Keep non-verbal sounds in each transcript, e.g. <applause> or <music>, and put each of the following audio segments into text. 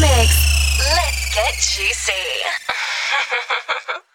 take get hand <laughs>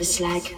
little bit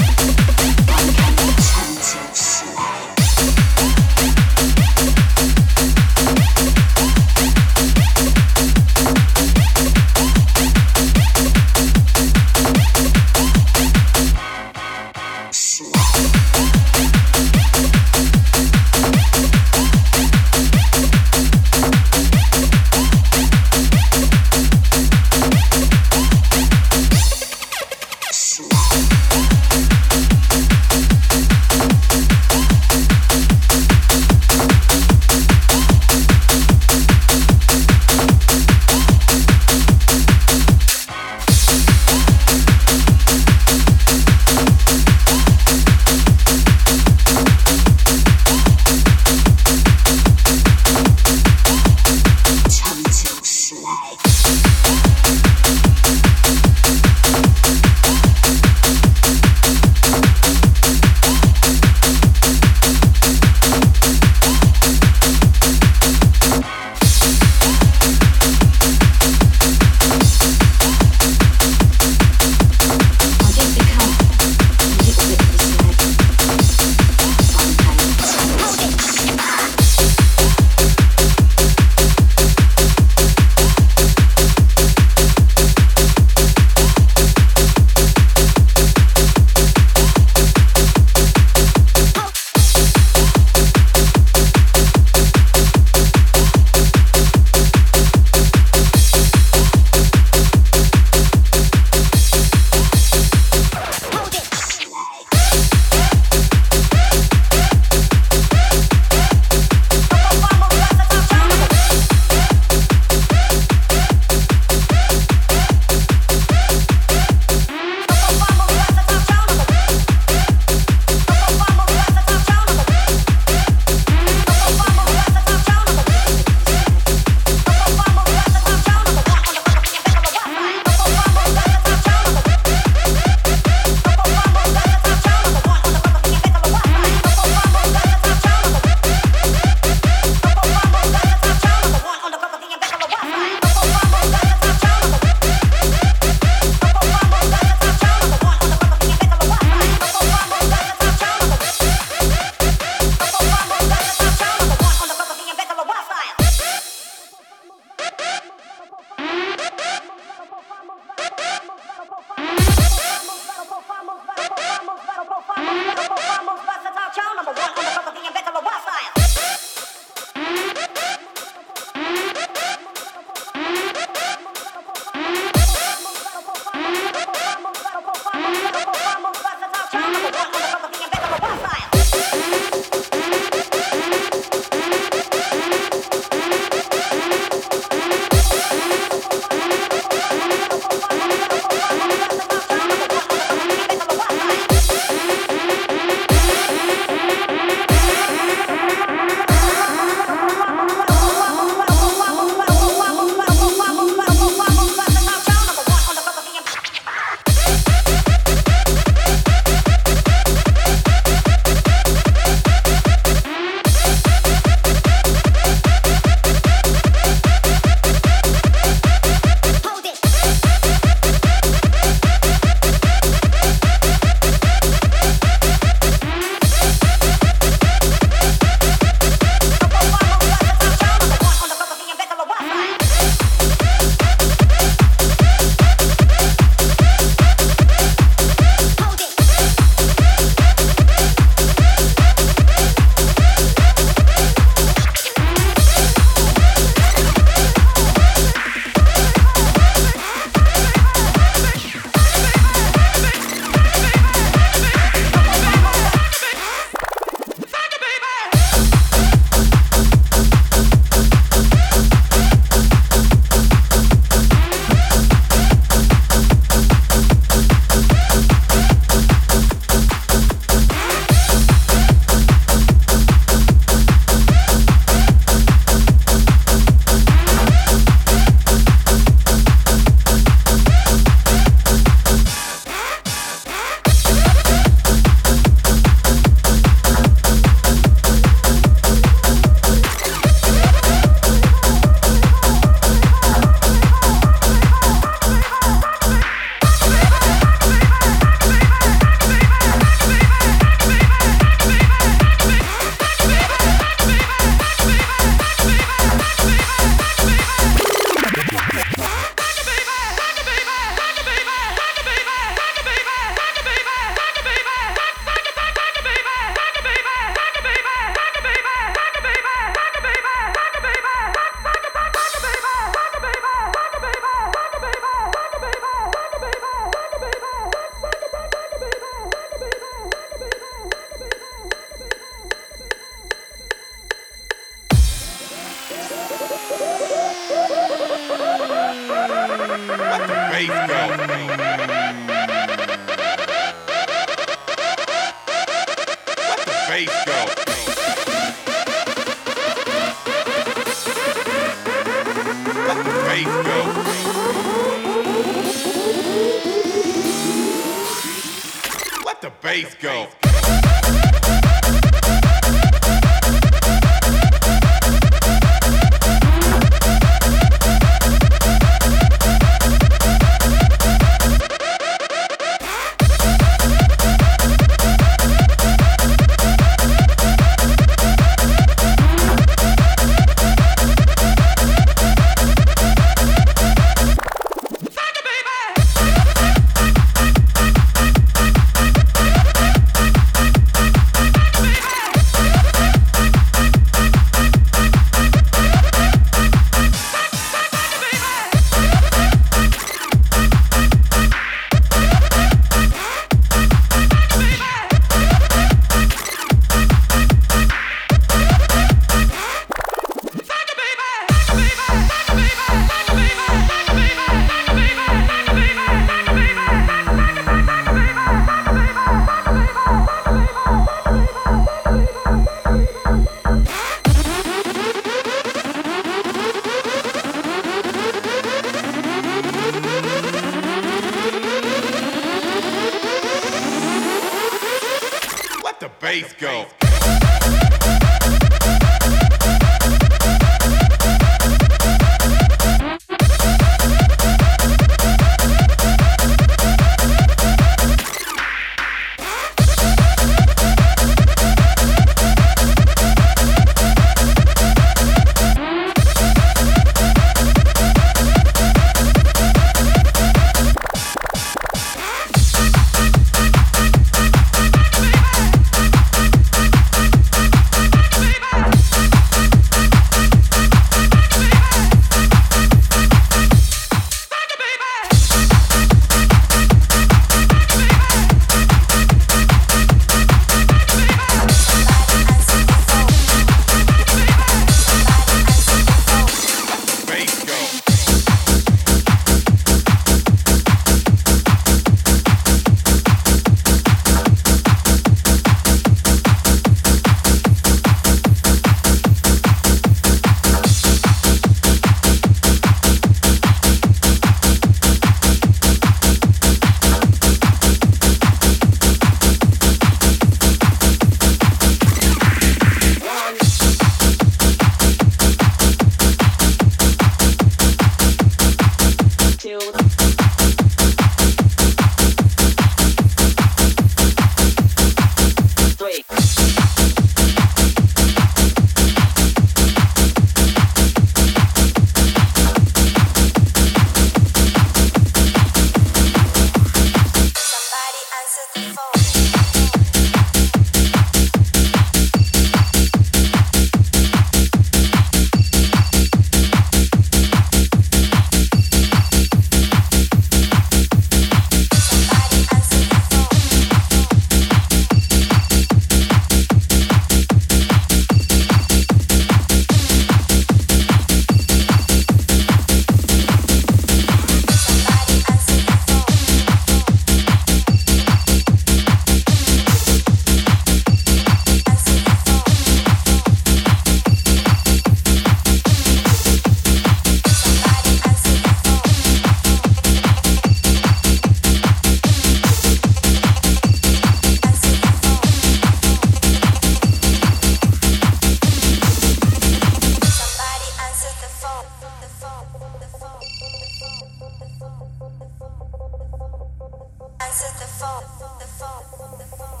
answer the phone, the phone, the phone.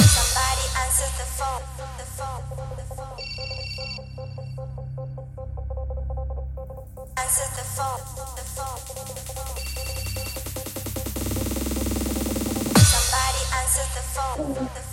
Somebody answer the phone, the phone, the phone. Answer the phone, the phone, the phone. Somebody answer the phone, the phone.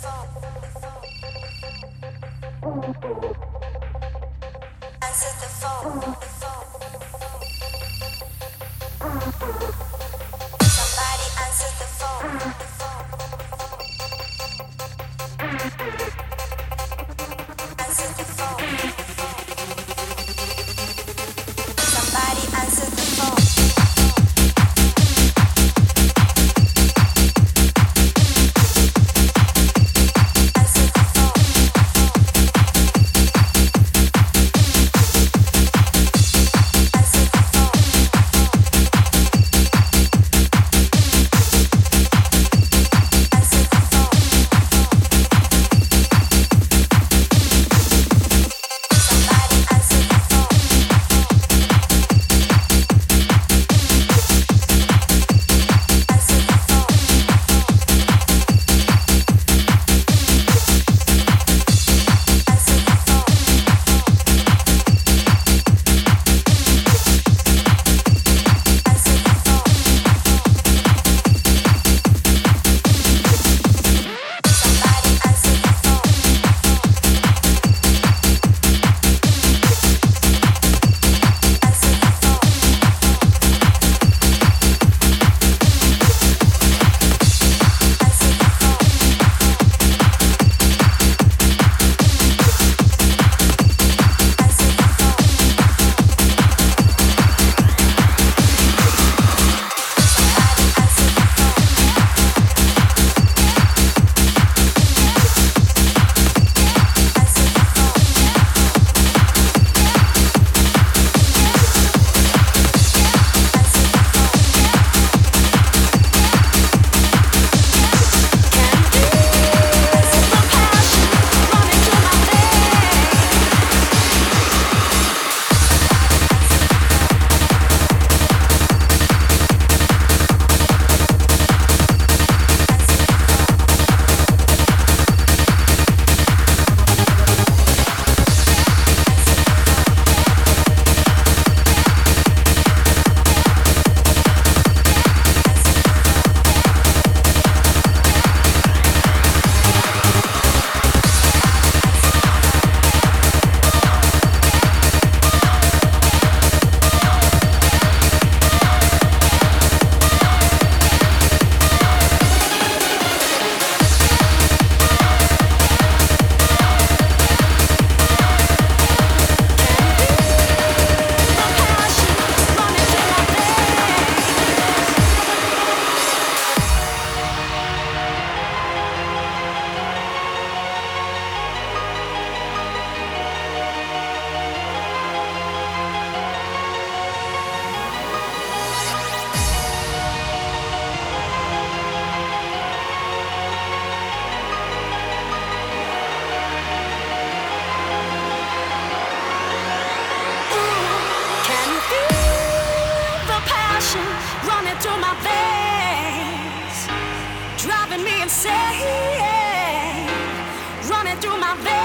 Running through my veins.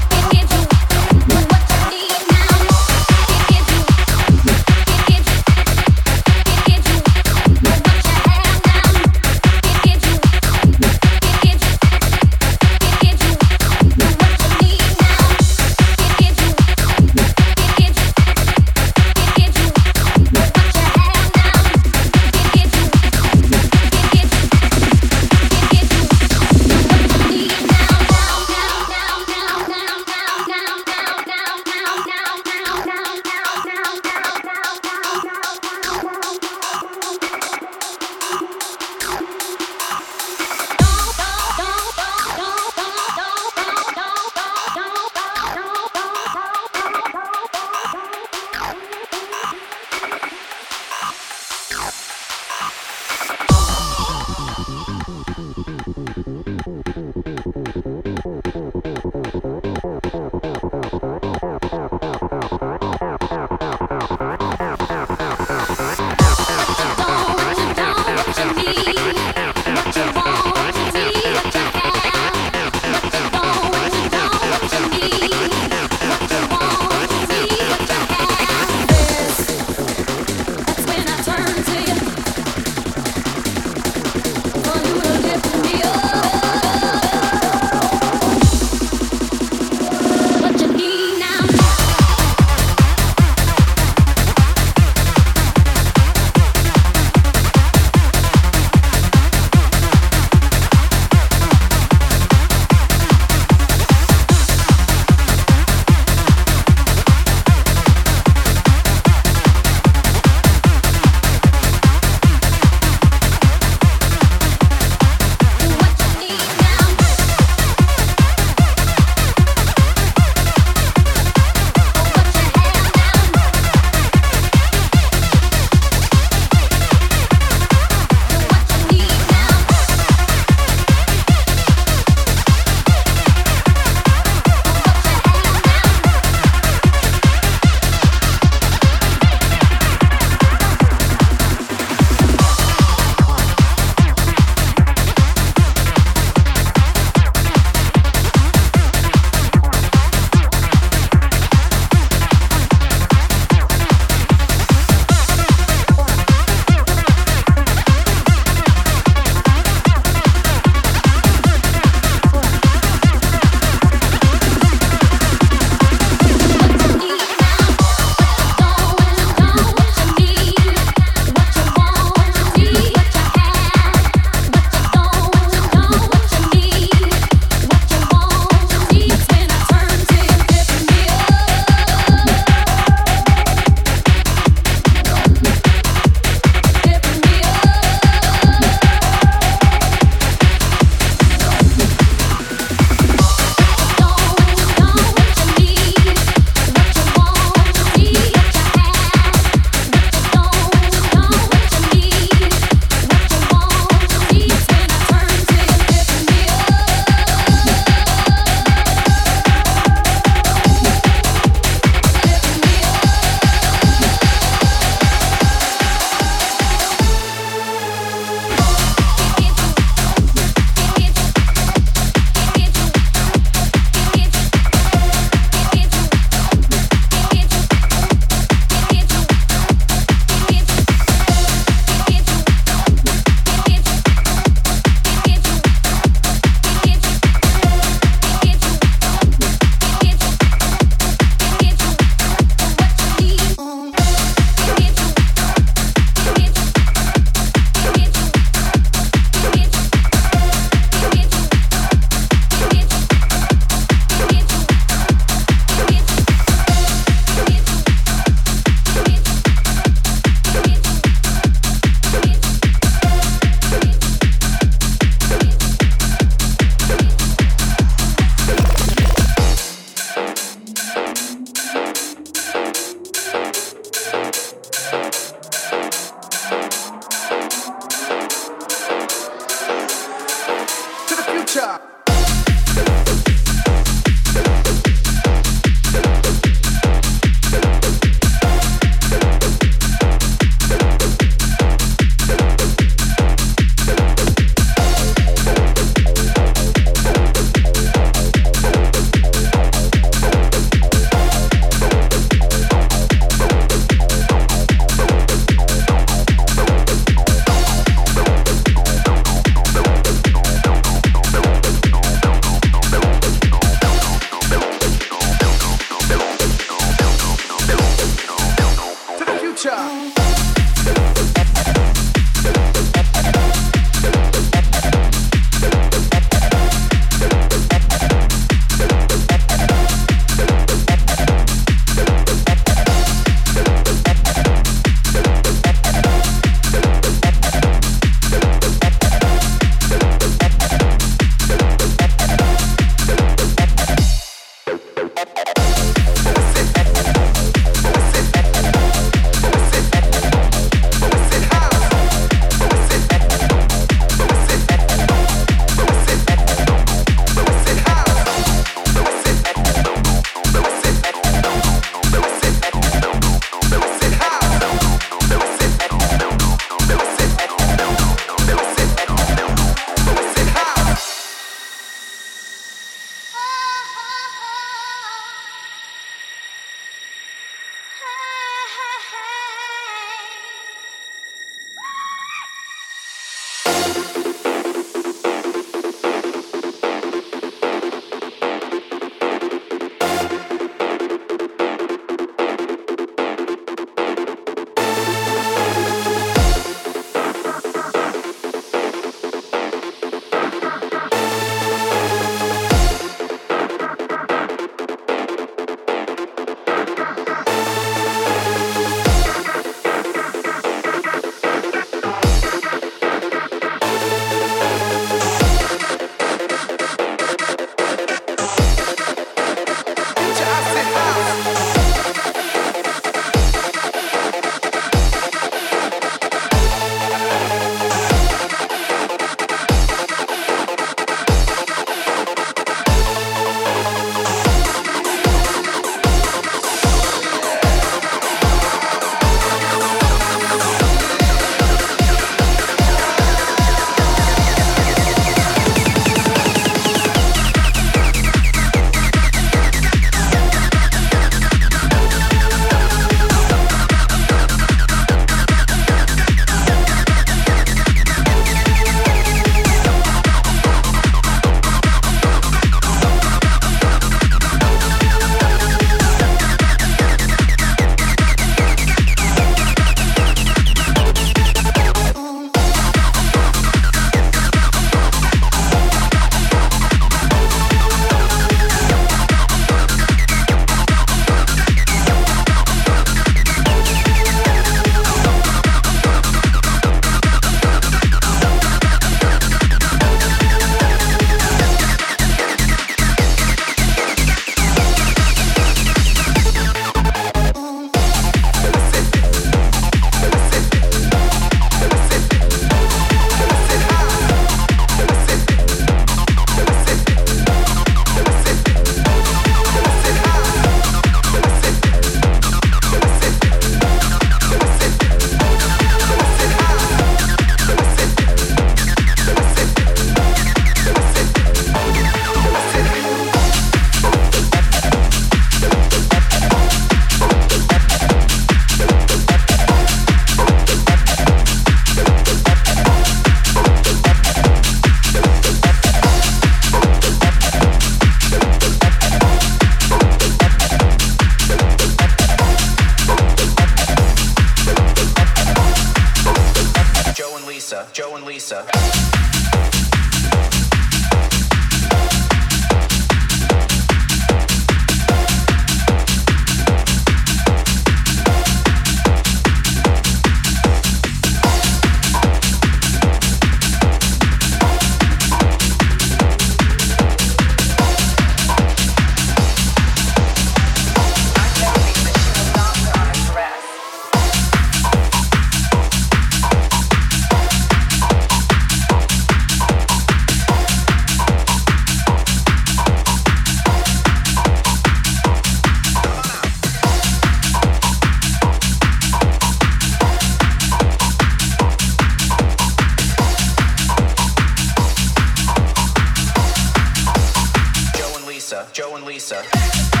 Joe and Lisa.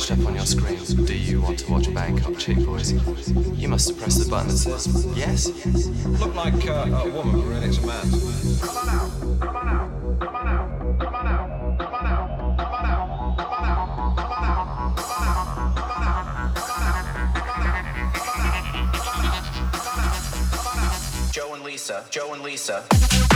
Do you want to watch Bangkok Chick Boys? You must press the button that says yes. Look like uh, a woman, but really it's a man. Come on out, come on out, come on out, come on out, come on out, come on out, come on, out, come on out, come on out, come on out, come on, come on, come on, come on out. Joe and Lisa, Joe and Lisa.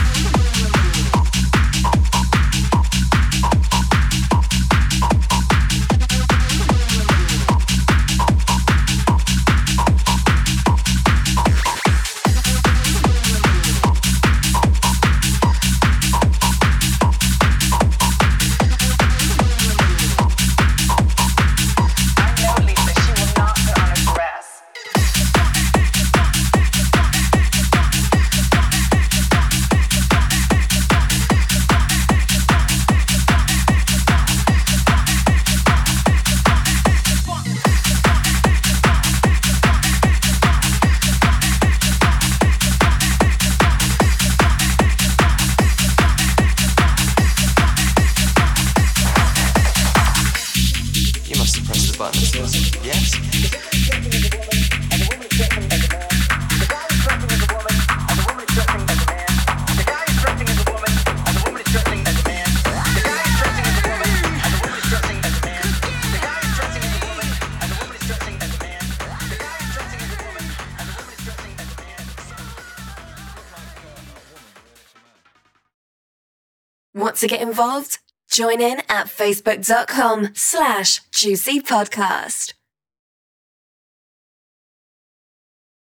To get involved? Join in at facebook.com slash juicy podcast.